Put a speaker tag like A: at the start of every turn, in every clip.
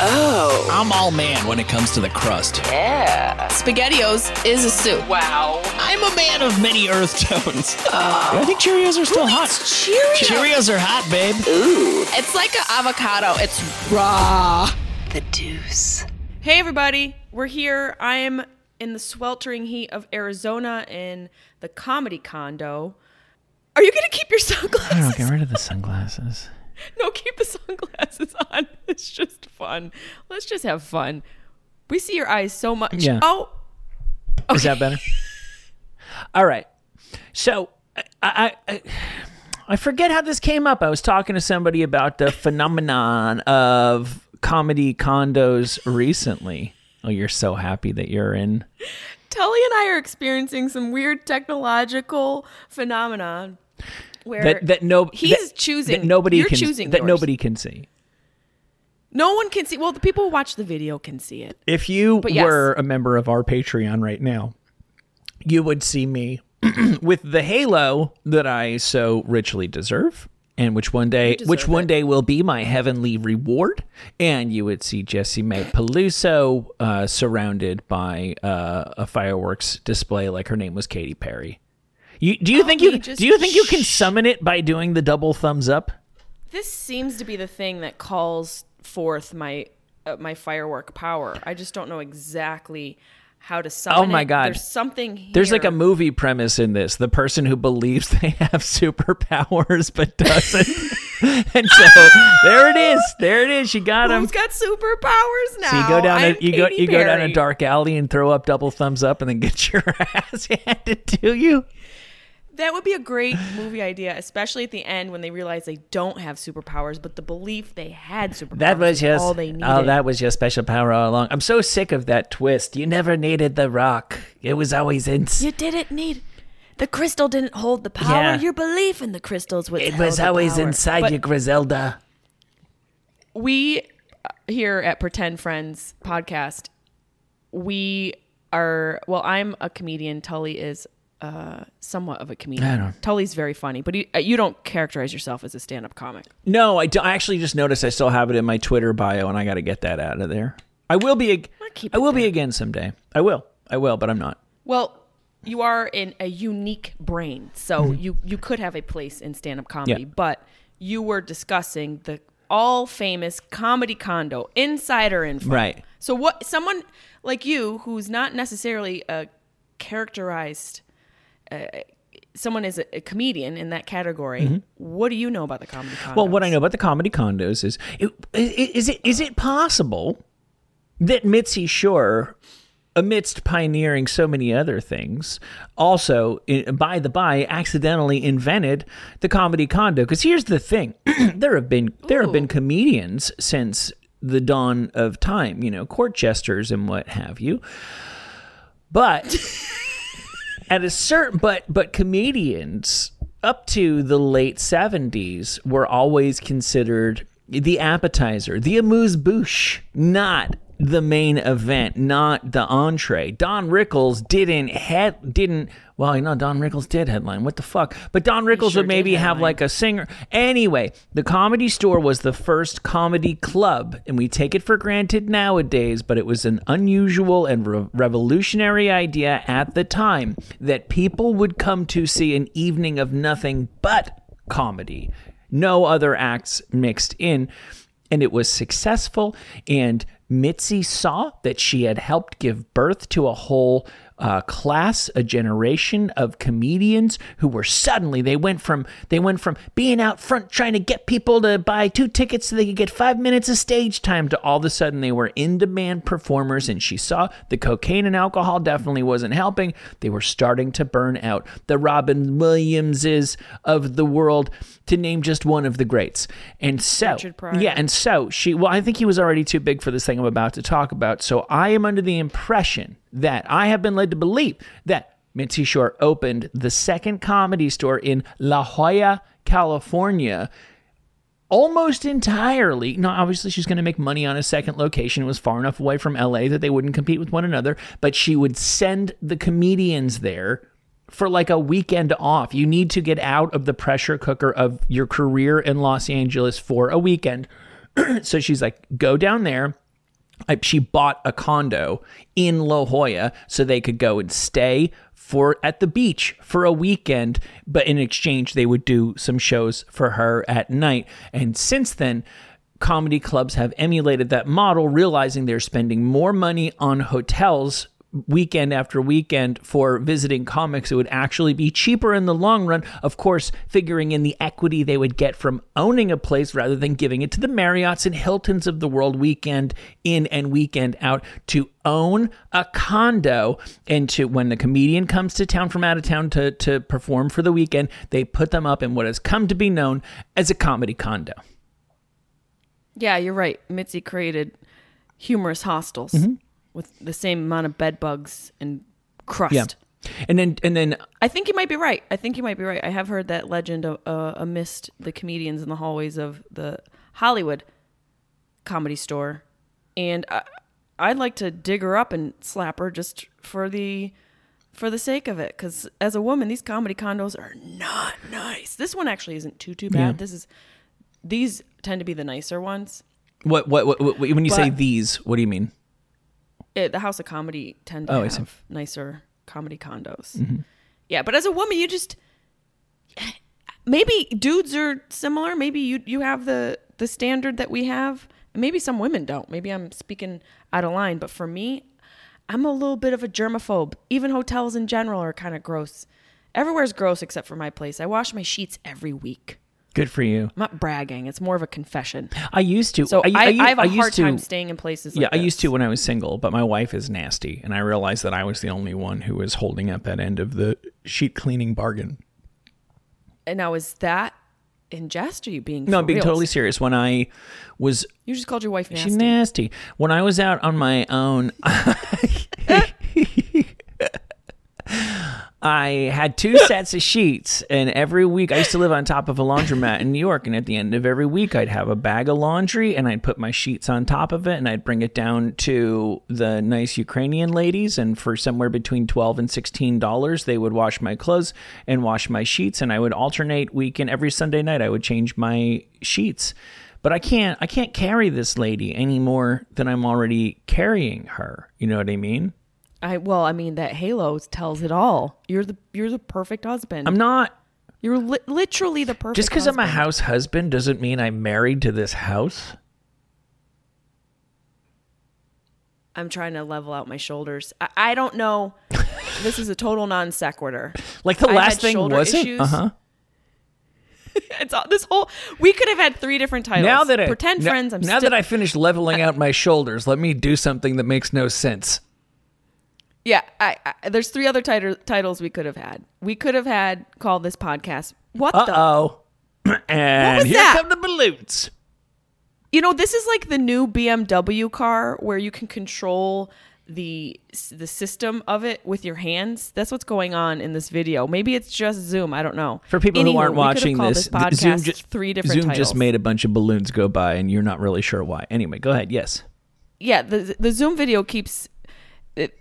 A: Oh.
B: I'm all man when it comes to the crust.
A: Yeah. SpaghettiOs is a soup.
B: Wow. I'm a man of many earth tones. Oh. I think Cheerios are still hot.
A: Cheerios?
B: Cheerios are hot, babe.
A: Ooh. It's like an avocado. It's raw.
C: The deuce.
D: Hey, everybody. We're here. I am in the sweltering heat of Arizona in the comedy condo. Are you going to keep your sunglasses?
B: I don't get rid of the sunglasses.
D: No, keep the sunglasses on. It's just fun. Let's just have fun. We see your eyes so much.
B: Yeah.
D: Oh,
B: Is that better? All right. So I, I I I forget how this came up. I was talking to somebody about the phenomenon of comedy condos recently. Oh, you're so happy that you're in.
D: Tully and I are experiencing some weird technological phenomenon where
B: That that no
D: he's
B: that-
D: choosing.
B: that nobody
D: You're
B: can
D: choosing
B: that
D: yours.
B: nobody can see.
D: No one can see. Well, the people who watch the video can see it.
B: If you
D: yes.
B: were a member of our Patreon right now, you would see me with the halo that I so richly deserve. And which one day, which one
D: it.
B: day will be my heavenly reward, and you would see Jessimae Peluso uh, surrounded by uh, a fireworks display, like her name was Katy Perry. You, do you think you
D: just
B: do you think you can summon it by doing the double thumbs up?
D: This seems to be the thing that calls forth my uh, my firework power. I just don't know exactly how to summon
B: Oh my
D: it.
B: God.
D: There's something here.
B: There's like a movie premise in this. The person who believes they have superpowers but doesn't. and so there it is. There it is. You got him.
D: Who's got superpowers now?
B: So you go down
D: I'm
B: a, you go you go down a dark alley and throw up double thumbs up and then get your ass handed to you.
D: That would be a great movie idea, especially at the end when they realize they don't have superpowers, but the belief they had superpowers
B: That was just
D: all they needed.
B: oh, that was your special power all along. I'm so sick of that twist. You never needed the rock. It was always in.
E: You didn't need. The crystal didn't hold the power.
B: Yeah.
E: Your belief in the crystals was.
B: It was always inside
D: But-
B: you, Griselda.
D: we uh, here at Pretend Friends podcast, we are well. I'm a comedian. Tully is uh, somewhat of a comedian. Tully's very funny, but he, uh, you don't characterize yourself as a stand-up comic.
B: No, I, do, I actually just noticed I still have it in my Twitter bio, and I got to get that out of there. I will be. ag- I will be again someday. I will. I will, but I'm not.
D: Well, you are in a unique brain, so you you could have a place in stand-up comedy.
B: Mm-hmm. Yeah.
D: But you were discussing the all famous comedy condo insider info.
B: Right.
D: So what someone like you who's not necessarily a characterized uh, someone is a, comedian in that category. What do you know about the comedy condo?
B: Mm-hmm. Well, what I know about the comedy condos is, it, is it is it possible that Mitzi Shore, amidst pioneering so many other things, also, by the by, accidentally invented the comedy condo? Because here's the thing: there have been there have been comedians since the dawn of time, you know, court jesters and what have you. But at a certain but but comedians up to the late 70s were always considered the appetizer the amuse bouche not the main event not the entree. Don rickles didn't head didn't well you know don rickles did headline. What the fuck? But don rickles
D: sure
B: would maybe have like a singer. Anyway the comedy store was the first comedy club and we take it for granted nowadays but it was an unusual and re- revolutionary idea at the time that people would come to see an evening of nothing but comedy. No other acts mixed in and it was successful and mitzi saw that she had helped give birth to a whole uh, class, a generation of comedians who were suddenly they went from they went from being out front trying to get people to buy two tickets so they could get five minutes of stage time to all of a sudden they were in demand performers and she saw the cocaine and alcohol definitely wasn't helping. They were starting to burn out. The Robin Williamses of the world, to name just one of the greats. And so yeah, and so she well, I think he was already too big for this thing I'm about to talk about. So I am under the impression that I have been led to believe that Mitzi Shore opened the second comedy store in La Jolla, California, almost entirely. Now, obviously, she's going to make money on a second location. It was far enough away from LA that they wouldn't compete with one another, but she would send the comedians there for like a weekend off. You need to get out of the pressure cooker of your career in Los Angeles for a weekend. so she's like, go down there. She bought a condo in La Jolla so they could go and stay for at the beach for a weekend but in exchange they would do some shows for her at night. And since then comedy clubs have emulated that model realizing they're spending more money on hotels weekend after weekend for visiting comics, it would actually be cheaper in the long run. Of course, figuring in the equity they would get from owning a place rather than giving it to the Marriotts and Hiltons of the world weekend in and weekend out to own a condo and to when the comedian comes to town from out of town to, to perform for the weekend, they put them up in what has come to be known as a comedy condo.
D: Yeah, you're right. Mitzi created humorous hostels
B: Mm-hmm.
D: With the same amount of bed bugs and crust.
B: Yeah. And then and then
D: I think you might be right. I think you might be right. I have heard that legend of, uh, amidst the comedians in the hallways of the Hollywood comedy store, and I, I'd like to dig her up and slap her just for the for the sake of it. Because as a woman, these comedy condos are not nice. This one actually isn't too too bad.
B: Yeah.
D: This is these tend to be the nicer ones.
B: what what, what, what when you say these, what do you mean?
D: It, the House of Comedy tend to
B: Oh. Mm-hmm.
D: have nicer comedy condos. Yeah, but as a woman, you just maybe dudes are similar. Maybe you you have the the standard that we have. Maybe some women don't. Maybe I'm speaking out of line, but for me, I'm a little bit of a germaphobe. Even hotels in general are kind of gross. Everywhere's gross except for my place. I wash my sheets every week.
B: Good for you.
D: I'm not bragging. It's more of a confession.
B: I used to.
D: So I, I,
B: u-
D: have a
B: used
D: hard
B: to-
D: time staying in places. Like
B: yeah, I used to when I was single, but my wife is nasty, and I realized that I was the only one who was holding up that end of the sheet cleaning bargain.
D: And now is that in jest? Are you being?
B: No, I'm being
D: reals?
B: totally serious. When I was
D: You just called your wife nasty.
B: She's nasty. When I was out on my own, I had two sets of sheets, and every week I used to live on top of a laundromat in New York. And at the end of every week, I'd have a bag of laundry, and I'd put my sheets on top of it, and I'd bring it down to the nice Ukrainian ladies. And for somewhere between twelve and sixteen dollars, they would wash my clothes and wash my sheets, and I would alternate weekend every Sunday night. I would change my sheets but I can't I can't carry this lady any more than I'm already carrying her. You know what I mean?
D: I well, I mean that halo tells it all. You're the you're the perfect husband.
B: I'm not
D: you're li- literally the perfect.
B: just because I'm a house husband doesn't mean I'm married to this house.
D: I'm trying to level out my shoulders. I, I don't know. this is a total non sequitur.
B: Like the
D: I
B: last thing wasn't.
D: issues.
B: Uh huh.
D: It's all, this whole. We could have had three different titles.
B: Now that I
D: pretend
B: now-
D: friends. I'm
B: now
D: still,
B: that I finished leveling out my shoulders, let me do something that makes no sense.
D: Yeah, I, I, there's three other title, titles we could have had. We could have had called this podcast. What the?
B: oh. and here
D: that?
B: come the balloons.
D: You know, this is like the new BMW car where you can control the the system of it with your hands. That's what's going on in this video. Maybe it's just Zoom. I don't know.
B: For people
D: Anywho,
B: who aren't
D: we could have
B: watching
D: called
B: this,
D: podcast
B: Zoom just
D: three different
B: Zoom
D: titles.
B: just made a bunch of balloons go by, and you're not really sure why. Anyway, go ahead. Yes.
D: yeah, the the Zoom video keeps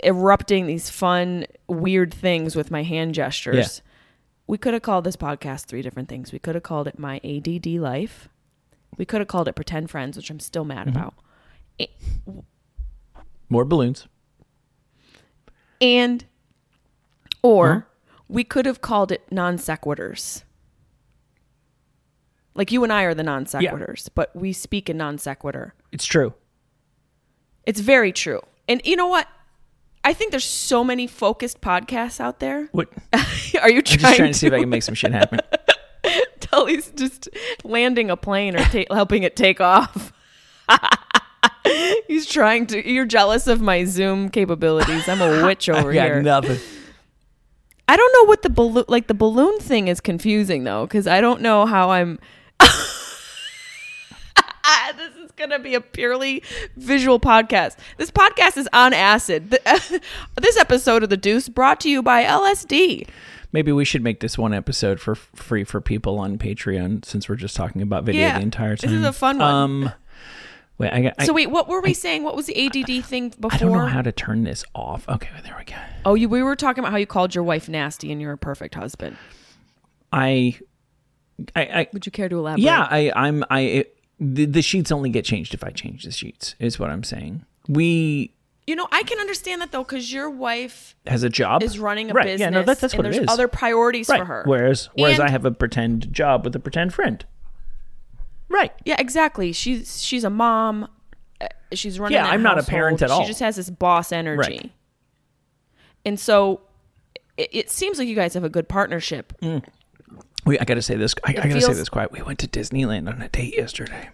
D: erupting these fun, weird things with my hand gestures.
B: Yeah.
D: We could have called this podcast three different things. We could have called it My ADD Life. We could have called it Pretend Friends, which I'm still mad
B: Mm-hmm.
D: about.
B: More balloons.
D: And, or we could have called it non sequiturs. Like you and I are the non sequiturs, but we speak in non sequitur.
B: It's true.
D: It's very true. And you know what? I think there's so many focused podcasts out there.
B: What?
D: Are you
B: I'm
D: trying,
B: just trying to see if I can make some shit happen.
D: Tully's just landing a plane or ta- helping it take off. He's trying to. You're jealous of my Zoom capabilities. I'm a witch over
B: yeah,
D: here.
B: nothing.
D: I don't know what the balloon like the balloon thing is confusing though because I don't know how I'm. This is gonna be a purely visual podcast. This podcast is on acid. The- this episode of The Deuce brought to you by LSD.
B: Maybe we should make this one episode for free for people on Patreon since we're just talking about video
D: Yeah,
B: the entire time.
D: this is a fun one.
B: Um, wait, I, got- I,
D: So wait, what were we saying? What was the ADD thing before?
B: I don't know how to turn this off. Okay, there we go.
D: oh, you we were talking about how you called your wife nasty and you're a perfect husband.
B: I, I, I
D: Would you care to elaborate?
B: yeah, I, I'm, I. The, the sheets only get changed if I change the sheets. Is what I'm saying. We
D: You know, I can understand that though, because your wife
B: has a job
D: is running a
B: right.
D: business.
B: Yeah, no, that's that's
D: and
B: what it
D: there's
B: is.
D: other priorities
B: right.
D: for her.
B: Whereas, whereas I have a pretend job with a pretend friend. Right.
D: Yeah, exactly. She's she's a mom. uh, She's running.
B: Yeah, I'm not a parent at all.
D: She just has this boss energy.
B: Right.
D: And so, it, it seems like you guys have a good partnership.
B: We, I gotta say this. I, I gotta say this quiet. We went to Disneyland on a date yesterday.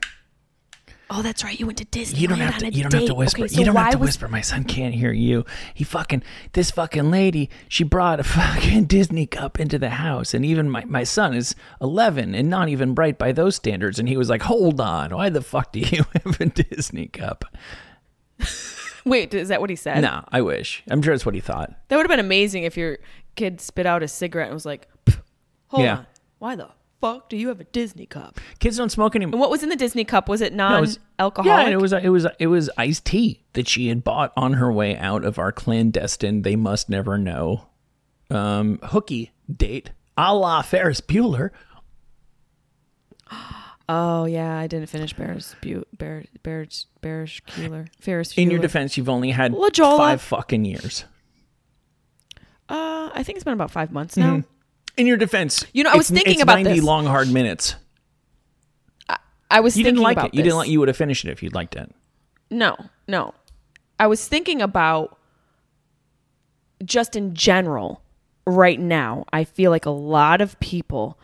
D: Oh, that's right. You went to Disney.
B: You don't have to. You don't have to whisper.
D: Okay, so
B: you don't have to
D: was,
B: whisper. My son can't hear you. He fucking this fucking lady. She brought a fucking Disney cup into the house, and even my my son is eleven and not even bright by those standards. And he was like, "Hold on, why the fuck do you have a Disney cup?"
D: Wait, is that what he said?
B: No, I wish. I'm sure that's what he thought.
D: That would have been amazing if your kid spit out a cigarette and was like, "Hold
B: Yeah.
D: on, why the fuck do you have a Disney cup?"
B: Kids don't smoke anymore.
D: And what was in the Disney cup? Was it
B: No, it was-
D: non-alcoholic?
B: Yeah, it was it was it was iced tea that she had bought on her way out of our clandestine. They must never know. Um, hooky date, a la Ferris Bueller.
D: Oh yeah, I didn't finish Bears Bu- Bear Bears Bears Bueller. Ferris.
B: In your defense, you've only had
D: La Jolla.
B: five fucking years.
D: Uh, I think it's been about five months now.
B: Mm-hmm. In your defense,
D: You know, I was thinking
B: it's
D: about
B: 90
D: this.
B: long hard minutes.
D: I was
B: You
D: thinking
B: didn't like
D: about
B: it. You didn't like. You would have finished it if you'd liked it.
D: No, no. I was thinking about just in general right now. I feel like a lot of people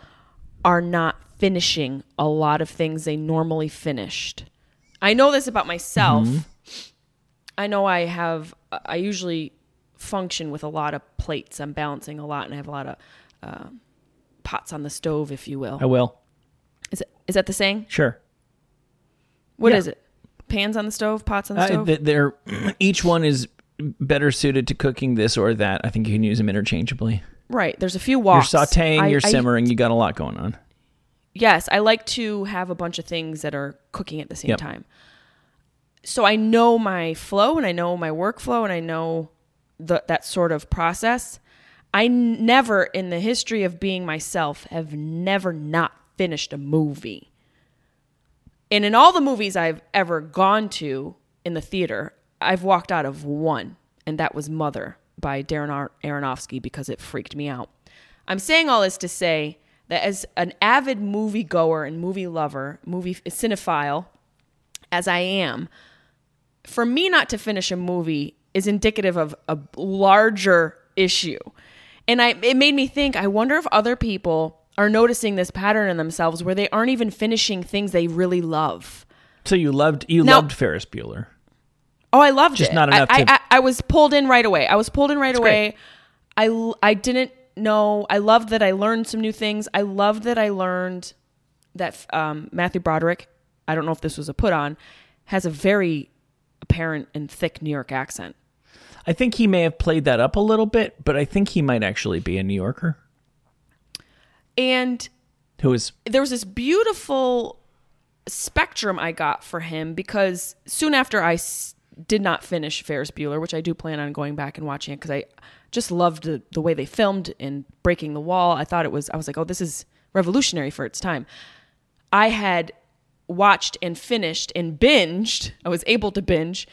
D: are not finishing a lot of things they normally finished. I know this about myself. Mm-hmm. I know I have I usually function with a lot of plates. I'm balancing a lot and I have a lot of uh, pots on the stove, if you will.
B: I will.
D: Is, it, is that the saying?
B: Sure.
D: What
B: Yeah.
D: is it? Pans on the stove, pots on the
B: Uh,
D: stove?
B: th- they're each one is better suited to cooking this or that. I think you can use them interchangeably.
D: right. There's a few
B: You're sautéing,
D: I-
B: you're
D: I-
B: simmering. you got a lot going on.
D: yes, I like to have a bunch of things that are cooking at the same
B: Yep.
D: time. So I know my flow and I know my workflow and I know the, that sort of process. I never, in the history of being myself, have never not finished a movie. And in all the movies I've ever gone to in the theater, I've walked out of one, and that was Mother by Darren Aronofsky because it freaked me out. I'm saying all this to say that as an avid movie goer and movie lover, movie cinephile, as I am, for me not to finish a movie is indicative of a larger issue. And I it made me think, I wonder if other people are noticing this pattern in themselves where they aren't even finishing things they really love.
B: So you loved you
D: Now-
B: loved Ferris Bueller.
D: Oh, I loved
B: Just
D: it.
B: Just
D: not
B: enough
D: I,
B: to-
D: I, I was pulled in right away. I was pulled in right away. I, I didn't know. I loved that I learned some new things. I loved that I learned that um, Matthew Broderick, I don't know if this was a put on, has a very apparent and thick New York accent.
B: I think he may have played that up a little bit, but I think he might actually be a New Yorker
D: And
B: who is
D: there was this beautiful spectrum I got for him because soon after I s- did not finish Ferris Bueller, which I do plan on going back and watching it because I just loved the, the way they filmed and breaking the wall. I thought it was, I was like, oh, this is revolutionary for its time. I had watched and finished and binged, I was able to binge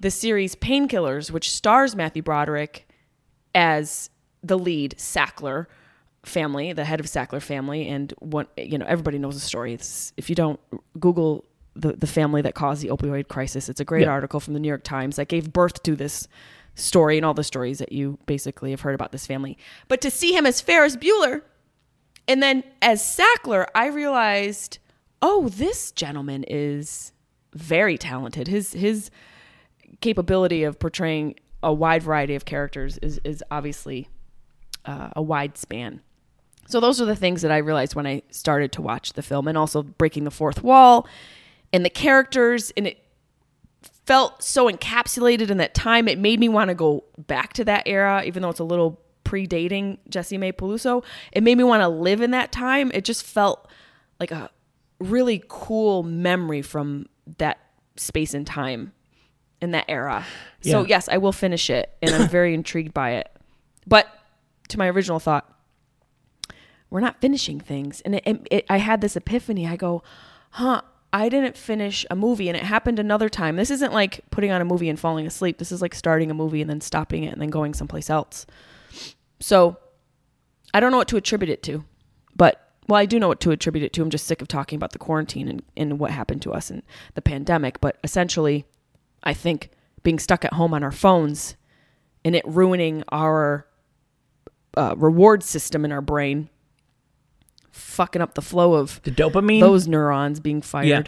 D: the series Painkillers, which stars Matthew Broderick as the lead Sackler family, the head of Sackler family, and what you know, everybody knows the story. It's, if you don't Google the the family that caused the opioid crisis, it's a great
B: Yeah.
D: article from the New York Times that gave birth to this story and all the stories that you basically have heard about this family. But to see him as Ferris Bueller, and then as Sackler, I realized, oh, this gentleman is very talented. His his capability of portraying a wide variety of characters is is obviously uh, a wide span. So those are the things that I realized when I started to watch the film, and also breaking the fourth wall. and the characters and it felt so encapsulated in that time. It made me want to go back to that era, even though it's a little predating Jessimae Peluso. It made me want to live in that time. It just felt like a really cool memory from that space and time in that era. So yes, I will finish it, and I'm very intrigued by it. But to my original thought, we're not finishing things, and it, it, it, I had this epiphany. I go, huh. I didn't finish a movie and it happened another time. This isn't like putting on a movie and falling asleep. This is like starting a movie and then stopping it and then going someplace else. So I don't know what to attribute it to, but well, I do know what to attribute it to. I'm just sick of talking about the quarantine and, and what happened to us and the pandemic. But essentially, I think being stuck at home on our phones and it ruining our uh, reward system in our brain, fucking up the flow of
B: The dopamine.
D: those neurons being fired.
B: Yeah.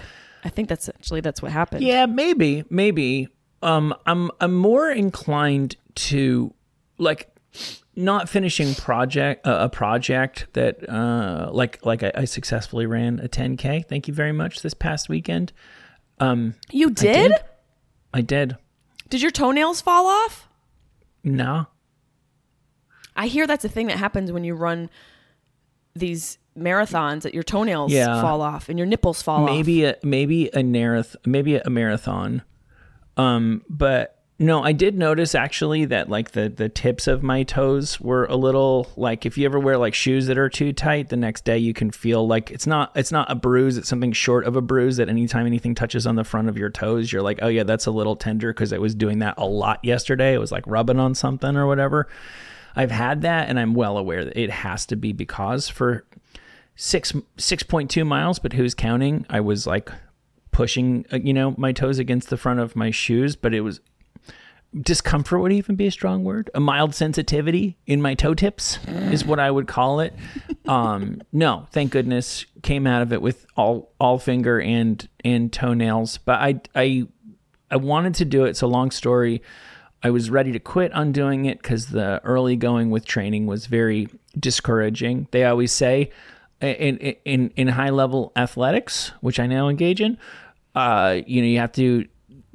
D: I think that's actually that's what happened.
B: Yeah, maybe, maybe. Um, I'm I'm more inclined to like not finishing project uh, a project that uh like like I, I successfully ran a 10k. Thank you very much this past weekend.
D: Um, you did?
B: did. I did.
D: Did your toenails fall off?
B: No.
D: I hear that's a thing that happens when you run these marathons that your toenails
B: Yeah.
D: fall off and your nipples fall off.
B: maybe a maybe a marathon maybe a marathon um but no i did notice actually that like the the tips of my toes were a little like if you ever wear like shoes that are too tight the next day you can feel like it's not it's not a bruise it's something short of a bruise that anytime anything touches on the front of your toes you're like oh yeah that's a little tender because i was doing that a lot yesterday it was like rubbing on something or whatever i've had that and i'm well aware that it has to be because for six six point two miles, but who's counting? I was like pushing, uh, you know, my toes against the front of my shoes, but it was discomfort would even be a strong word. A mild sensitivity in my toe tips is what I would call it. Um, no, thank goodness, came out of it with all all finger and and toenails. But I I I wanted to do it. So long story. I was ready to quit undoing it because the early going with training was very discouraging. They always say in in in high level athletics, which I now engage in, uh, you know, you have to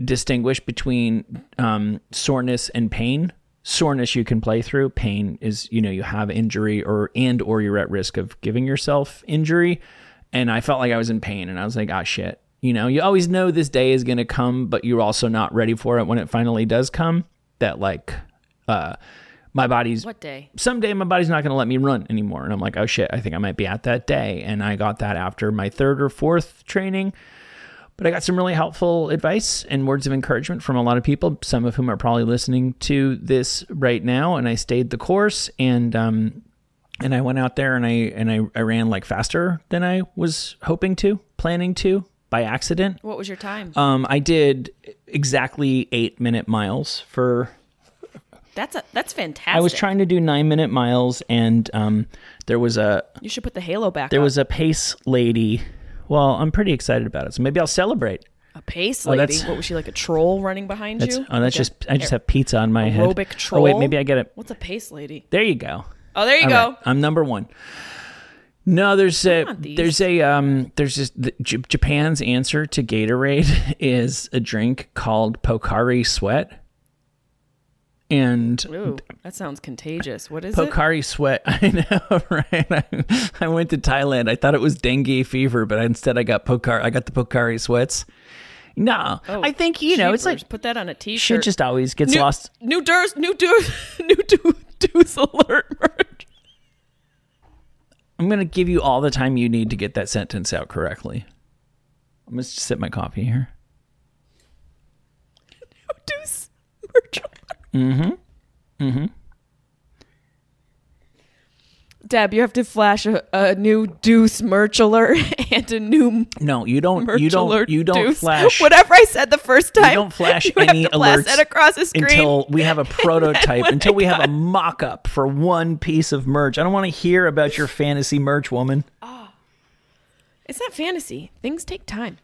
B: distinguish between um, soreness and pain. Soreness you can play through. Pain is you know you have injury or and or you're at risk of giving yourself injury. And I felt like I was in pain, and I was like, ah, shit. You know, you always know this day is going to come, but you're also not ready for it when it finally does come. That like, uh, my body's
D: What day?
B: someday my body's not going to let me run anymore. And I'm like, oh shit, I think I might be at that day. And I got that after my third or fourth training. But I got some really helpful advice and words of encouragement from a lot of people, some of whom are probably listening to this right now. And I stayed the course and, um, and I went out there and I and I, I ran like faster than I was hoping to, planning to by accident.
D: What was your time?
B: Um, I did exactly eight minute miles for
D: that's a that's fantastic.
B: I was trying to do nine minute miles, and um, there was a
D: You should put the halo back.
B: there
D: up.
B: was a pace lady. Well, I'm pretty excited about it, so maybe I'll celebrate.
D: a pace
B: Oh,
D: lady.
B: that's-
D: what was she like? A troll running behind
B: That's
D: you?
B: oh, that's
D: Like a
B: just I just have pizza on my head.
D: aerobic troll.
B: Oh wait,
D: troll?
B: maybe I get it.
D: What's a pace lady?
B: There you go.
D: Oh, there you
B: All
D: go.
B: right, I'm number one. No, there's a
D: want these.
B: there's a um there's just the, J- Japan's answer to Gatorade is a drink called Pocari Sweat, and
D: Ooh, that sounds contagious. What is it?
B: Pocari Sweat. I know, right? I, I went to Thailand. I thought it was dengue fever, but instead I got Pocari. I got the Pocari Sweats. No,
D: Oh,
B: I think you know it's like
D: put that on a
B: shit
D: t-shirt.
B: just always gets
D: new,
B: lost.
D: New doors, new doors, new deuce alert merch.
B: I'm gonna give you all the time you need to get that sentence out correctly. I'm gonna sip my coffee here.
D: Deuce merch.
B: Mm-hmm. Mm-hmm.
D: Deb, you have to flash a, a new Deuce merch alert and a new
B: No, you don't.
D: merch
B: You don't.
D: alert.
B: You don't
D: Deuce.
B: flash
D: whatever I said the first time.
B: You don't flash
D: you have
B: any
D: to blast
B: alerts
D: that across the screen.
B: until we have a prototype. until
D: I
B: we have a mock-up for one piece of merch. I don't want to hear about your fantasy merch, woman.
D: it's not fantasy. Things take time.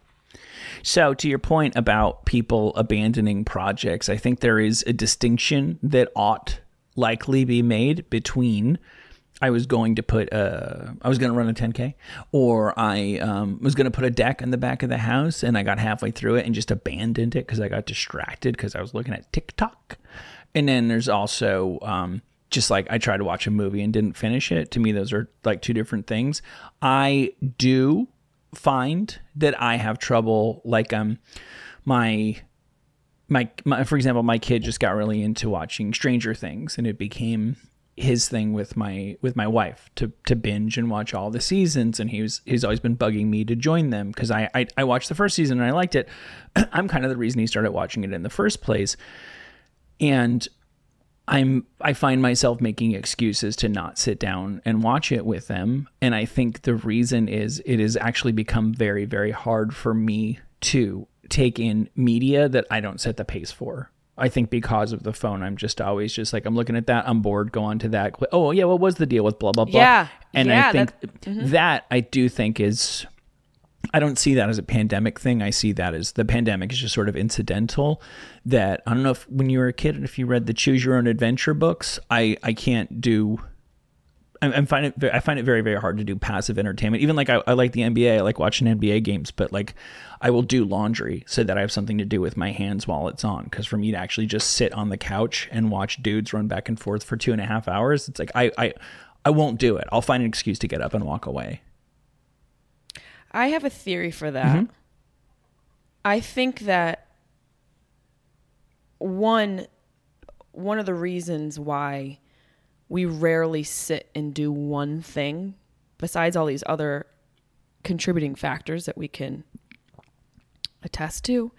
B: So, to your point about people abandoning projects, I think there is a distinction that ought likely be made between I was going to put a, I was going to run a 10k, or I um, was going to put a deck in the back of the house, and I got halfway through it and just abandoned it because I got distracted because I was looking at TikTok. And then there's also um, just like I tried to watch a movie and didn't finish it. To me, those are like two different things. I do find that I have trouble, like um, my my, my for example my kid just got really into watching stranger things and it became his thing with my with my wife to to binge and watch all the seasons. And he was he's always been bugging me to join them because I, I i watched the first season and i liked it. I'm kind of the reason he started watching it in the first place. And i'm i find myself making excuses to not sit down and watch it with them and i think the reason is it has actually become very very hard for me to take in media that I don't set the pace for. I think because of the phone, I'm just always just like I'm looking at that. I'm bored. Go on to that. Oh yeah, what was the deal with blah blah blah?
D: Yeah,
B: and
D: yeah,
B: I think
D: that- mm-hmm.
B: that I do think is. I don't see that as a pandemic thing. I see that as the pandemic is just sort of incidental. That I don't know if when you were a kid and if you read the Choose Your Own Adventure books, I I can't do I, I find it I find it very very hard to do passive entertainment. Even like I, I like the NBA, I like watching NBA games, but like I will do laundry so that I have something to do with my hands while it's on. Because for me to actually just sit on the couch and watch dudes run back and forth for two and a half hours, it's like I I I won't do it. I'll find an excuse to get up and walk away.
D: I have a theory for that. Mm-hmm. I think that one one of the reasons why we rarely sit and do one thing besides all these other contributing factors that we can attest to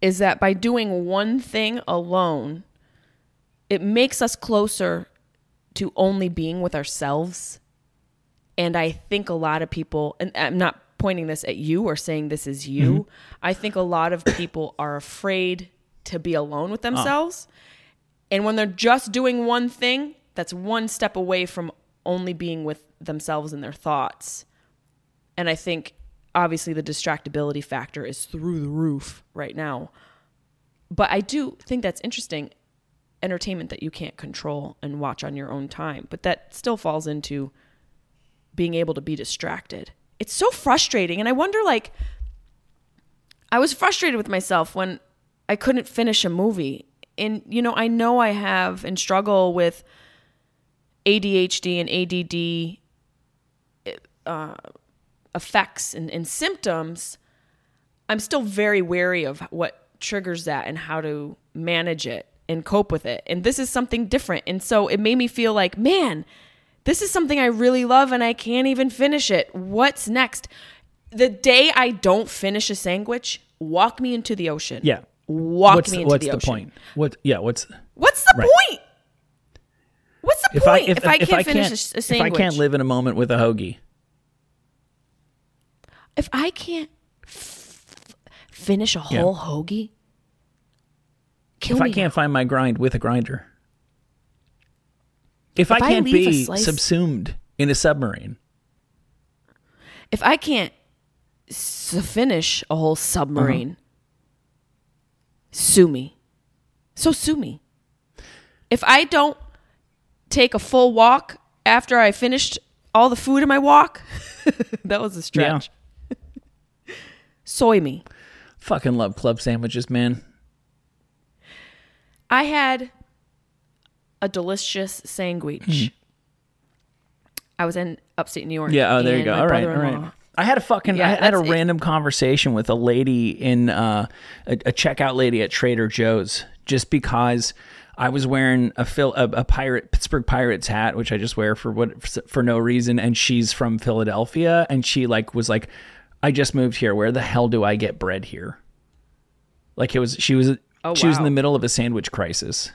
D: is that by doing one thing alone it makes us closer to only being with ourselves and I think a lot of people, and I'm not pointing this at you or saying this is you, mm-hmm. I think a lot of people are afraid to be alone with ah. themselves. And when they're just doing one thing, that's one step away from only being with themselves and their thoughts. And I think obviously the distractibility factor is through the roof right now. But I do think that's interesting entertainment that you can't control and watch on your own time. But that still falls into being able to be distracted. It's so frustrating. And I wonder, like, I was frustrated with myself when I couldn't finish a movie. And, you know, I know I have and struggle with ADHD and ADD uh, effects and, and symptoms. I'm still very wary of what triggers that and how to manage it and cope with it. And this is something different. And so it made me feel like, man, this is something I really love and I can't even finish it. What's next? The day I don't finish a sandwich, walk me into the ocean.
B: Yeah.
D: Walk
B: what's
D: me
B: the,
D: into
B: what's
D: the,
B: the,
D: ocean.
B: point? What? Yeah. What's
D: What's the
B: Right.
D: point? What's the
B: if I
D: point
B: if,
D: if, I can't
B: I
D: finish
B: can't
D: a s- a,
B: if I can't live in a moment with a hoagie?
D: if I can't f- finish a
B: Yeah.
D: whole hoagie, kill
B: if
D: me.
B: I can't find my grind with a grinder, if, I
D: I
B: can't
D: a
B: be
D: slice-
B: subsumed in a submarine,
D: if I can't s- finish a whole submarine,
B: Uh-huh.
D: sue me. So sue me. If I don't take a full walk after I finished all the food in my walk, that was a stretch. Soy me.
B: fucking love club sandwiches, man.
D: I had a delicious sandwich. I was in upstate New York.
B: Yeah. Oh, there you go. All right. Right. I had a fucking
D: Yeah,
B: I had a
D: that's it.
B: random conversation with a lady in uh, a, a checkout lady at Trader Joe's just because I was wearing a Phil a, a pirate Pittsburgh Pirates hat, which I just wear for what for no reason, and she's from Philadelphia, and she like was like, I just moved here. Where the hell do I get bread here? Like it was she was
D: Oh,
B: she was in the middle of a sandwich crisis.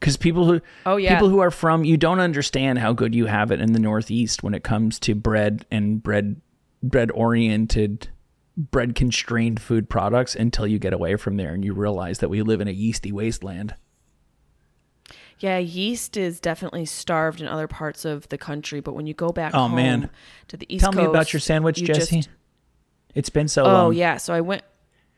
B: Because people who
D: Oh, yeah.
B: people who are from you don't understand how good you have it in the Northeast when it comes to bread and bread bread oriented bread constrained food products until you get away from there and you realize that we live in a yeasty wasteland.
D: Yeah, yeast is definitely starved in other parts of the country, but when you go back
B: Oh,
D: home
B: man.
D: to the East
B: Tell
D: Coast,
B: me about your sandwich,
D: you
B: Jesse.
D: just-
B: it's been so
D: oh
B: long.
D: Oh yeah, so I went.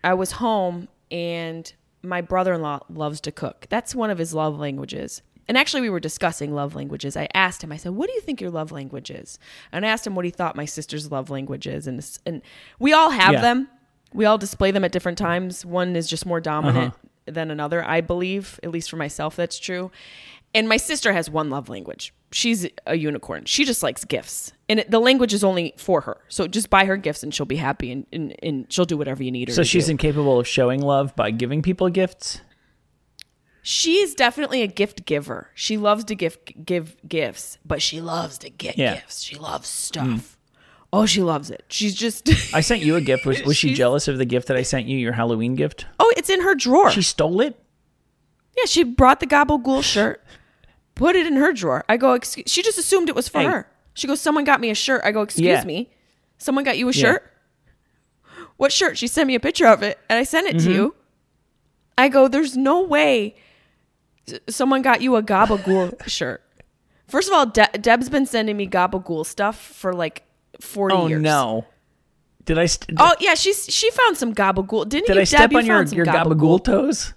D: I was home, and my brother-in-law loves to cook. That's one of his love languages. and actually we were discussing love languages. I asked him. I said, "What do you think your love language is?" And I asked him what he thought my sister's love language is, and and we all have
B: Yeah.
D: them. We all display them at different times. One is just more dominant
B: Uh-huh.
D: than another. I believe, at least for myself, that's true. And my sister has one love language. She's a unicorn. She just likes gifts. And it, the language is only for her. So just buy her gifts and she'll be happy and, and, and she'll do whatever you need her
B: So she's
D: do.
B: incapable of showing love by giving people gifts.
D: She's definitely a gift giver. She loves to give give gifts, but she loves to get
B: Yeah.
D: gifts. She loves mm. stuff. Oh, she loves it. She's just
B: I sent you a gift. Was, was she jealous of the gift that I sent you, your Halloween gift?
D: Oh, it's in her drawer.
B: She stole it?
D: yeah, she brought the gabagool shirt, put it in her drawer. I go, excuse she just assumed it was for
B: Hey.
D: her. She goes, Someone got me a shirt. I go, Excuse
B: Yeah.
D: me. Someone got you a
B: Yeah.
D: shirt? What shirt? She sent me a picture of it and I sent it
B: Mm-hmm.
D: to you. I go, There's no way someone got you a gabagool shirt. First of all, De- Deb's been sending me gabagool stuff for like 40
B: Oh,
D: years.
B: no. Did I, st-
D: Oh yeah, she's she found some gabagool. Didn't
B: did
D: you?
B: I step
D: Deb, you
B: on your, your gabagool toes?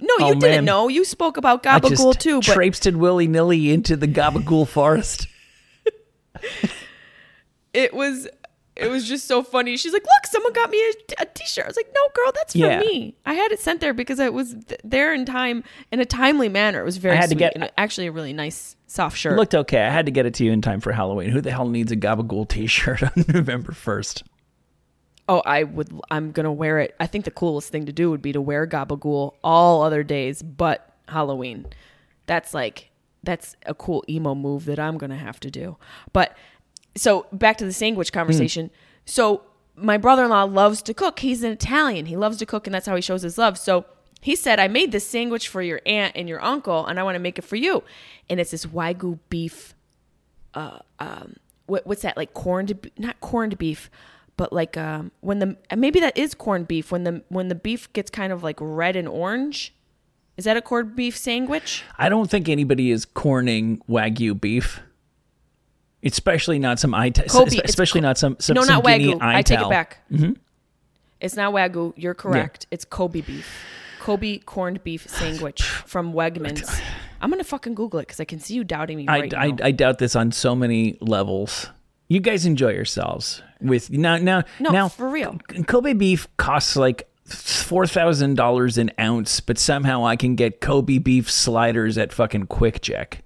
D: No, you
B: Oh,
D: didn't
B: man.
D: know. You spoke about
B: I
D: gabagool
B: just
D: too, but
B: traipsed willy nilly into the gabagool forest.
D: it was it was just so funny. She's like, "Look, someone got me a, a t-shirt." I was like, "No, girl, that's for
B: Yeah.
D: me." I had it sent there because it was th- there in time in a timely manner. It was very
B: I had to get-
D: and actually a really nice soft shirt.
B: Looked okay. I had to get it to you in time for Halloween. Who the hell needs a gabagool t-shirt on November 1st?
D: oh, I would. I'm gonna wear it. I think the coolest thing to do would be to wear gabagool all other days but Halloween. That's like that's a cool emo move that I'm gonna have to do. But so back to the sandwich conversation. So my brother-in-law loves to cook. He's an Italian. He loves to cook, and that's how he shows his love. So he said, "I made this sandwich for your aunt and your uncle, and I want to make it for you." And it's this wagyu beef. Uh, um, what, what's that like corned? Not corned beef, but like um, when the maybe that is corned beef. When the when the beef gets kind of like red and orange. Is that a corned beef sandwich?
B: I don't think anybody is corning Wagyu beef. Especially not some I
D: Kobe,
B: especially not some, some
D: no,
B: some
D: not wagyu. I take it back. Mm-hmm. It's not wagyu. You're correct. It's Kobe beef. Kobe corned beef sandwich from Wegmans. I'm gonna fucking Google it because I can see you doubting me
B: I,
D: right
B: I,
D: now.
B: I doubt this on so many levels. You guys enjoy yourselves with now now
D: No,
B: now
D: for real.
B: Kobe beef costs like four thousand dollars an ounce, but somehow I can get Kobe beef sliders at fucking QuickChek.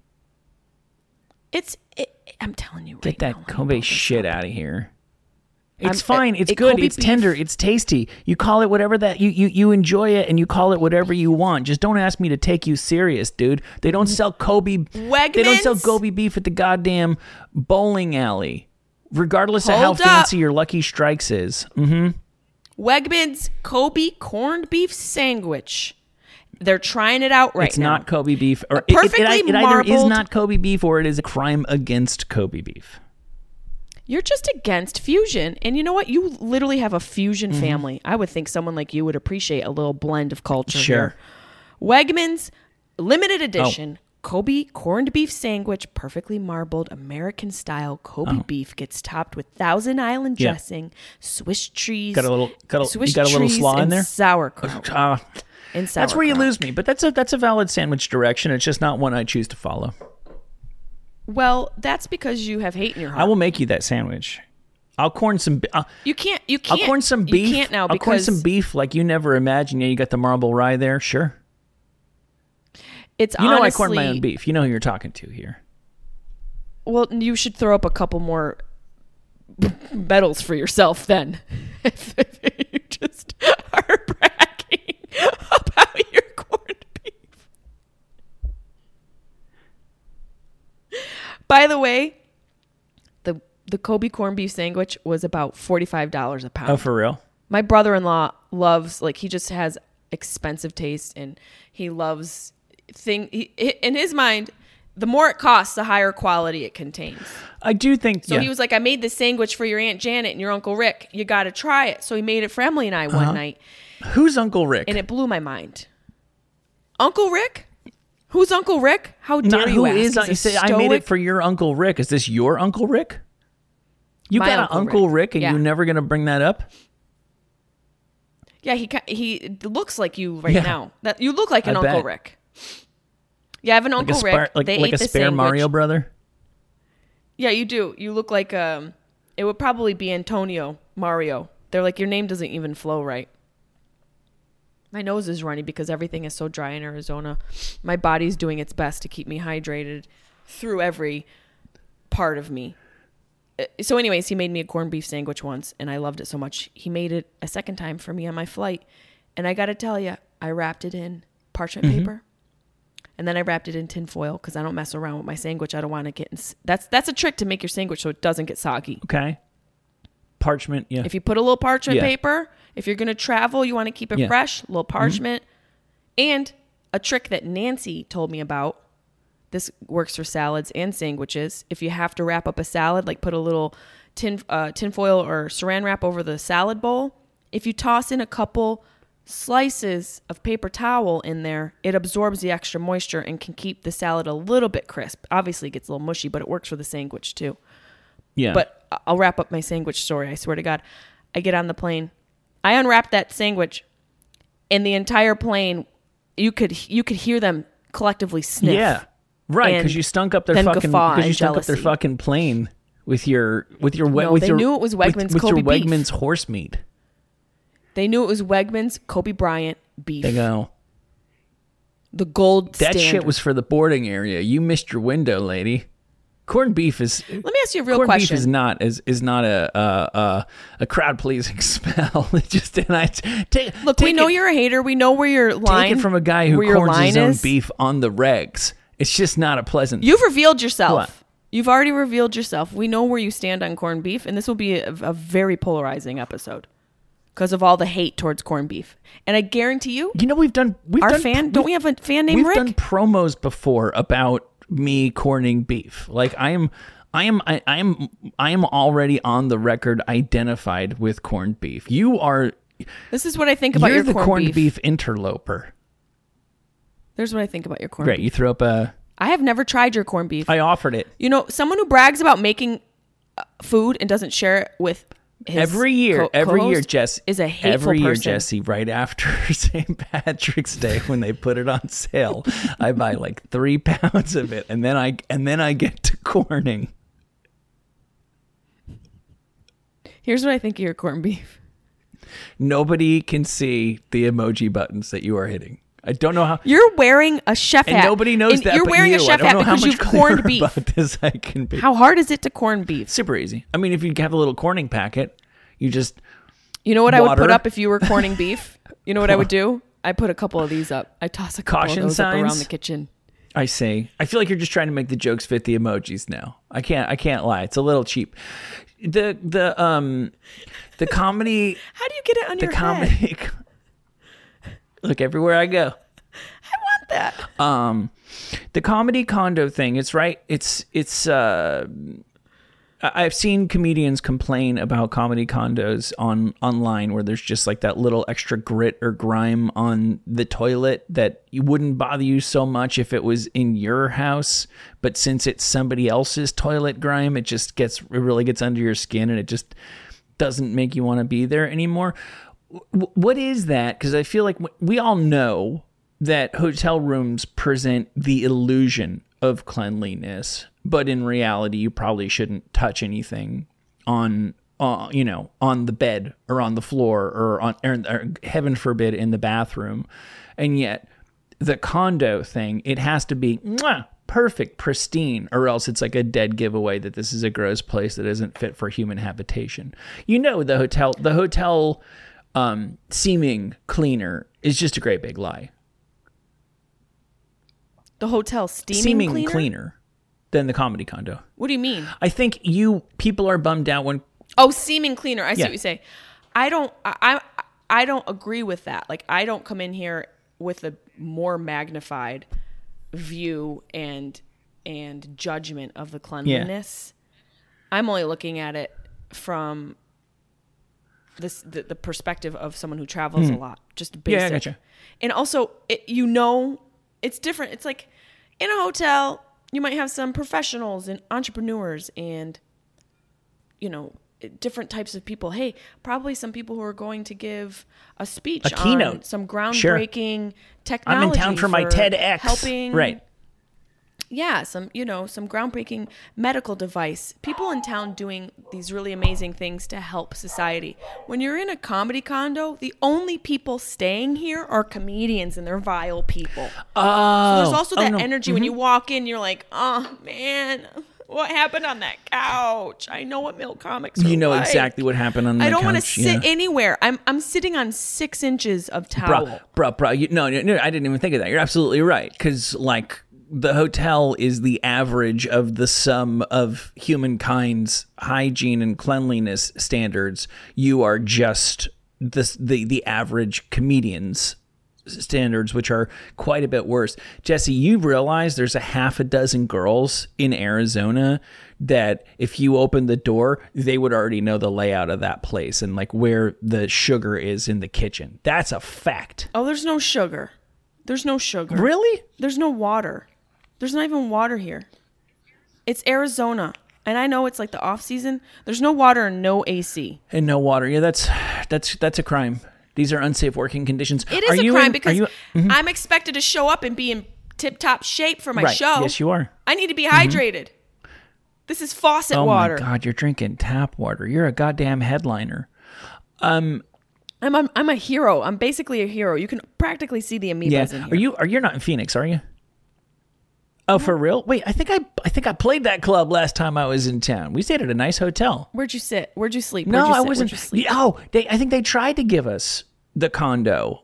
D: it's. It, I'm telling you right
B: Get that
D: now,
B: Kobe shit out of here. It's
D: I'm-
B: fine. It's
D: it-
B: good.
D: Kobe
B: it's
D: beef-
B: tender. It's tasty. You call it whatever that you, you you enjoy it, and you call it whatever you want. Just don't ask me to take you serious, dude. They don't sell Kobe. They don't sell Kobe beef at the goddamn bowling alley, regardless of how
D: up.
B: fancy your Lucky Strikes is. Mm,
D: Wegmans Kobe corned beef sandwich. They're trying it out right
B: it's
D: now.
B: It's not Kobe beef, or it- it, it,
D: perfectly
B: it either is not Kobe beef or it is a crime against Kobe beef.
D: You're just against fusion. And you know what? You literally have a fusion
B: Mm-hmm.
D: family. I would think someone like you would appreciate a little blend of culture
B: Sure.
D: here. Wegmans limited
B: Oh.
D: edition Kobe corned beef sandwich, perfectly marbled American style Kobe beef gets topped with Thousand Island
B: Oh. Yeah.
D: dressing, Swiss cheese,
B: Got a little- got a-
D: Swiss
B: got a little
D: cheese
B: slaw in there?
D: Sauerkraut.
B: Uh,
D: and
B: that's where you lose me, but that's a that's a valid sandwich direction. It's just not one I choose to follow.
D: Well, that's because you have hate in your heart.
B: I will make you that sandwich. I'll corn some. I'll,
D: You can't. You
B: I'll corn some beef.
D: You can't now
B: I'll corn some beef like you never imagined. Yeah, you got the marble rye there. Sure.
D: It's
B: You know
D: honestly,
B: I corn my own beef. You know who you're talking to here.
D: Well, you should throw up a couple more medals for yourself then. if you just are bragging about your corned beef. By the way, the the Kobe corned beef sandwich was about forty five dollars a pound.
B: Oh, for real?
D: my brother-in-law loves like he just has expensive taste and he loves thing he, in his mind the more it costs the higher quality it contains
B: I do think.
D: so
B: yeah.
D: he was like i made this sandwich for your aunt janet and your uncle rick you got to try it so he made it for emily and i
B: Uh-huh.
D: one night
B: Who's Uncle Rick?
D: and it blew my mind uncle rick who's uncle rick how dare
B: Not
D: you
B: who
D: ask?
B: is. You say I made it for your Uncle Rick. Is this your Uncle Rick? You
D: My
B: got
D: Uncle
B: an Uncle Rick,
D: Rick.
B: and
D: Yeah.
B: you're never gonna bring that up.
D: yeah he he looks like you right
B: Yeah.
D: now that you look like an
B: I
D: uncle
B: bet.
D: rick Yeah, I have an
B: like
D: uncle
B: spar-
D: Rick.
B: like,
D: they
B: like
D: ate
B: a
D: the
B: spare
D: sandwich.
B: Mario brother.
D: Yeah, you do. You look like um. It would probably be Antonio Mario. They're like your name doesn't even flow right. My nose is runny because everything is so dry in Arizona. My body's doing its best to keep me hydrated through every part of me. Uh, So, anyways, he made me a corned beef sandwich once, and I loved it so much. He made it a second time for me on my flight, and I got to tell you, I wrapped it in parchment paper, and then I wrapped it in tin foil because I don't mess around with my sandwich. I don't want to get. In, that's that's a trick to make your sandwich so it doesn't get soggy.
B: Okay. Parchment. Yeah.
D: If you put a little parchment
B: Yeah.
D: paper, if you're going to travel, you want to keep it
B: Yeah. Mm-hmm.
D: fresh, a little parchment. And a trick that Nancy told me about. This works for salads and sandwiches. If you have to wrap up a salad, like put a little tin uh, tin foil or saran wrap over the salad bowl. If you toss in a couple slices of paper towel in there, it absorbs the extra moisture and can keep the salad a little bit crisp. Obviously, it gets a little mushy, but it works for the sandwich too.
B: yeah.
D: But I'll wrap up my sandwich story. I swear to God. I get on the plane. I unwrapped that sandwich, and the entire plane, you could you could hear them collectively sniff.
B: yeah. Right, because you stunk up their fucking because you stunk up their fucking plane with your with your
D: No,
B: with
D: they
B: your
D: knew it was Wegmans
B: with, your
D: Kobe beef.
B: Wegmans horse meat.
D: They knew it was Wegmans Kobe Bryant beef,
B: They go.
D: the gold
B: That
D: standard.
B: shit was for the boarding area. You missed your window, lady. Corned beef is
D: Let me ask you a real
B: corned
D: question.
B: beef is not is is not a a a, a crowd pleasing smell. It just and I take
D: Look, we know
B: it,
D: you're a hater. We know where your line
B: take it from a guy who corns his own
D: is.
B: beef on the regs. It's just not a pleasant.
D: You've revealed yourself.
B: What?
D: You've already revealed yourself. We know where you stand on corned beef, and this will be a, a very polarizing episode because of all the hate towards corned beef. And I guarantee you,
B: you know we've done we've
D: our
B: done
D: fan. Don't we have a fan named
B: we've
D: Rick?
B: done promos before about me corning beef. Like I am I am I, I am I am already on the record identified with corned beef. You are
D: this is what I think about
B: you're
D: your
B: the
D: corned,
B: corned
D: beef.
B: beef. interloper.
D: There's what I think about your corned beef.
B: Great.
D: beef.
B: You threw up a
D: I have never tried your corned beef.
B: I offered it.
D: you know, someone who brags about making uh, food and doesn't share it with
B: every year,
D: co-
B: every year, Jess
D: is a hateful
B: every year,
D: person.
B: Jesse. Right after St. Patrick's Day, when they put it on sale, I buy like three pounds of it, and then I and then I get to corning.
D: Here's what I think of your corned beef.
B: Nobody can see the emoji buttons that you are hitting. I don't know how.
D: You're wearing a chef
B: And
D: hat.
B: nobody knows
D: and
B: that.
D: You're wearing
B: you.
D: a chef hat because you've corned beef.
B: About this I can be.
D: How hard is it to corn beef?
B: Super easy. I mean, if you have a little corning packet, you just
D: You know what I would put up if you were corning beef? You know what I would do? I put a couple of these up. I toss a couple
B: Caution
D: of those up around the kitchen.
B: I see. I feel like you're just trying to make the jokes fit the emojis now. I can't I can't lie. It's a little cheap. The the um the comedy
D: How do you get it on
B: the
D: your head?
B: comedy Look everywhere I go.
D: I want that.
B: Um the comedy condo thing, it's right. It's it's uh I've seen comedians complain about comedy condos on online where there's just like that little extra grit or grime on the toilet that wouldn't bother you so much if it was in your house, but since it's somebody else's toilet grime, it just gets it really gets under your skin and it just doesn't make you want to be there anymore. What is that? Because I feel like we all know that hotel rooms present the illusion of cleanliness, but in reality, you probably shouldn't touch anything on, uh, you know, on the bed or on the floor or on, or, or heaven forbid, in the bathroom. And yet, the condo thing, it has to be mwah, perfect, pristine, or else it's like a dead giveaway that this is a gross place that isn't fit for human habitation. You know, the hotel, the hotel um, seeming cleaner is just a great big lie.
D: The hotel steaming
B: seeming
D: cleaner?
B: cleaner than the comedy condo.
D: What do you mean?
B: I think you people are bummed out when
D: Oh, seeming cleaner. I see
B: Yeah.
D: what you say. I don't. I, I I don't agree with that. Like I don't come in here with a more magnified view and and judgment of the cleanliness. I'm only looking at it from this the, the perspective of someone who travels a lot. Just basic.
B: Hmm. Yeah, I gotcha.
D: And also, it, you know, it's different. It's like in a hotel, you might have some professionals and entrepreneurs and you know different types of people hey probably some people who are going to give a speech
B: A keynote.
D: on some
B: Sure.
D: groundbreaking technology
B: I'm in town for my TEDx.
D: helping
B: Right.
D: Yeah, some you know some groundbreaking medical device. People in town doing these really amazing things to help society. When you're in a comedy condo, the only people staying here are comedians and they're vile people.
B: Oh,
D: There's also
B: oh,
D: that
B: no.
D: energy when you mm-hmm. walk in, you're like, oh man, what happened on that couch? I know what male comics. Are
B: You know
D: like.
B: exactly what happened on the couch.
D: I don't want to sit
B: yeah.
D: anywhere. I'm I'm sitting on six inches of towel.
B: bro, bro, bro. You, no, no, no, I didn't even think of that. You're absolutely right. Because like the hotel is the average of the sum of humankind's hygiene and cleanliness standards. You are just the the the average comedian's standards, which are quite a bit worse. Jesse, you realize there's a half a dozen girls in Arizona that if you open the door, they would already know the layout of that place and like where the sugar is in the kitchen. That's a fact.
D: Oh, there's no sugar. There's no sugar.
B: Really?
D: There's no water. There's not even water here. It's Arizona. And I know it's like the off season. There's no water and no AC.
B: And no water. Yeah, that's that's that's a crime. These are unsafe working conditions.
D: It is
B: Are
D: a crime
B: in-
D: because
B: you- Mhm.
D: I'm expected to show up and be in tip top shape for my
B: Right.
D: show.
B: Yes, you are.
D: I need to be hydrated. This is faucet
B: Oh
D: water.
B: Oh my god, you're drinking tap water. You're a goddamn headliner.
D: Um I'm a, I'm a hero. I'm basically a hero. You can practically see the amoebas
B: Yeah.
D: in here.
B: Are you are you not in Phoenix, are you? Oh, for real? Wait, I think I I think I played that club last time I was in town. We stayed at a nice hotel.
D: Where'd you sit? Where'd you sleep?
B: No,
D: you
B: I
D: sit?
B: wasn't.
D: Where'd you sleep?
B: Oh, they. I think they tried to give us the condo,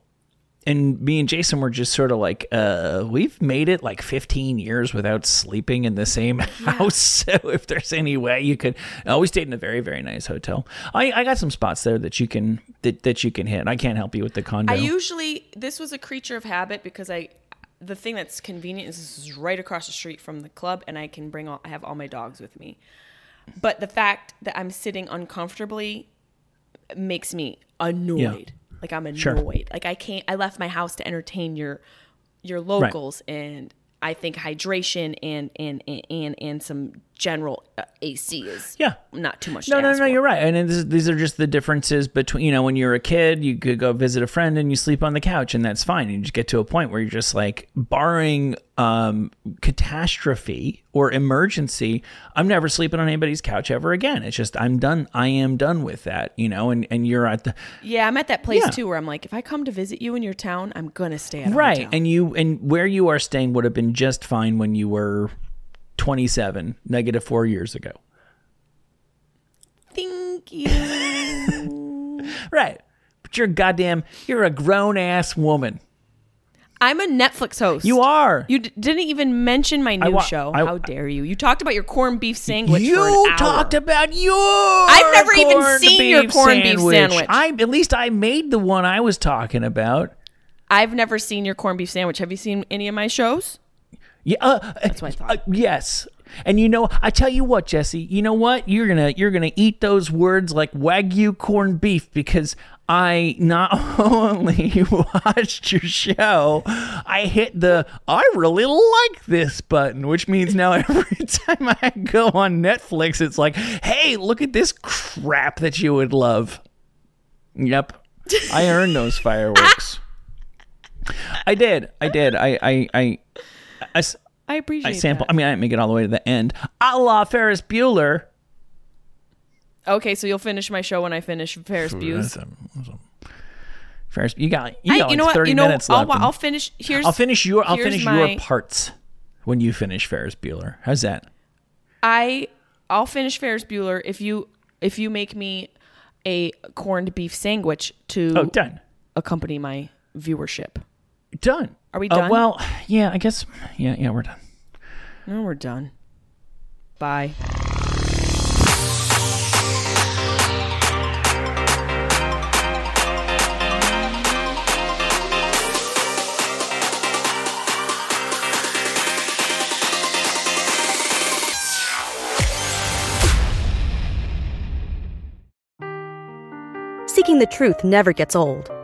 B: and me and Jason were just sort of like, uh, we've made it like 15 years without sleeping in the same house. So if there's any way you could, oh, we stayed in a very very nice hotel. I I got some spots there that you can that that you can hit. I can't help you with the condo.
D: I usually this was a creature of habit because I the thing that's convenient is this is right across the street from the club and I can bring all I have all my dogs with me. But the fact that I'm sitting uncomfortably makes me annoyed. Like I'm annoyed.
B: Sure.
D: Like I can't I left my house to entertain your your locals and I think hydration and and and and, and some general uh, AC is
B: Yeah.
D: not too much.
B: No,
D: to
B: no, no.
D: for.
B: You're right, and is, these are just the differences between you know when you're a kid, you could go visit a friend and you sleep on the couch, and that's fine. And you just get to a point where you're just like, barring um, catastrophe or emergency, I'm never sleeping on anybody's couch ever again. It's just I'm done. I am done with that, you know. And and you're at the
D: Yeah, I'm at that place
B: Yeah.
D: too where I'm like, if I come to visit you in your town, I'm gonna stay at
B: right, and you and where you are staying would have been just fine when you were 27, negative four years ago.
D: Thank you.
B: Right. But you're a goddamn, you're a grown ass woman.
D: I'm a Netflix host.
B: You are.
D: You d- didn't even mention my new
B: wa-
D: show.
B: I-
D: How dare you? You talked about your corned beef sandwich.
B: You talked about your.
D: I've never even seen your corned beef sandwich.
B: I at least I made the one I was talking about.
D: I've never seen your corned beef sandwich. Have you seen any of my shows?
B: Yeah, uh,
D: That's I thought.
B: uh, yes. And you know, I tell you what, Jesse. You know what? You're gonna you're gonna eat those words like wagyu corned beef because I not only watched your show, I hit the I really like this button, which means now every time I go on Netflix, it's like, hey, look at this crap that you would love. Yep, I earned those fireworks. I did. I did. I I I. I s-
D: I appreciate
B: I sample.
D: that.
B: I mean, I didn't make it all the way to the end. A la Ferris Bueller.
D: Okay, so you'll finish my show when I finish Ferris Bueller's.
B: Ferris, you got you
D: I-
B: got
D: you
B: like
D: know what?
B: thirty
D: You know,
B: minutes
D: I'll,
B: left.
D: I'll finish. Here's
B: I'll finish your I'll finish
D: my-
B: your parts when you finish Ferris Bueller. How's that?
D: I I'll finish Ferris Bueller if you if you make me a corned beef sandwich to
B: Oh, done,
D: accompany my viewership.
B: done.
D: Are we
B: Uh,
D: done?
B: well, yeah, I guess. Yeah, yeah, we're done.
D: No, we're done. Bye.
C: Seeking the truth never gets old.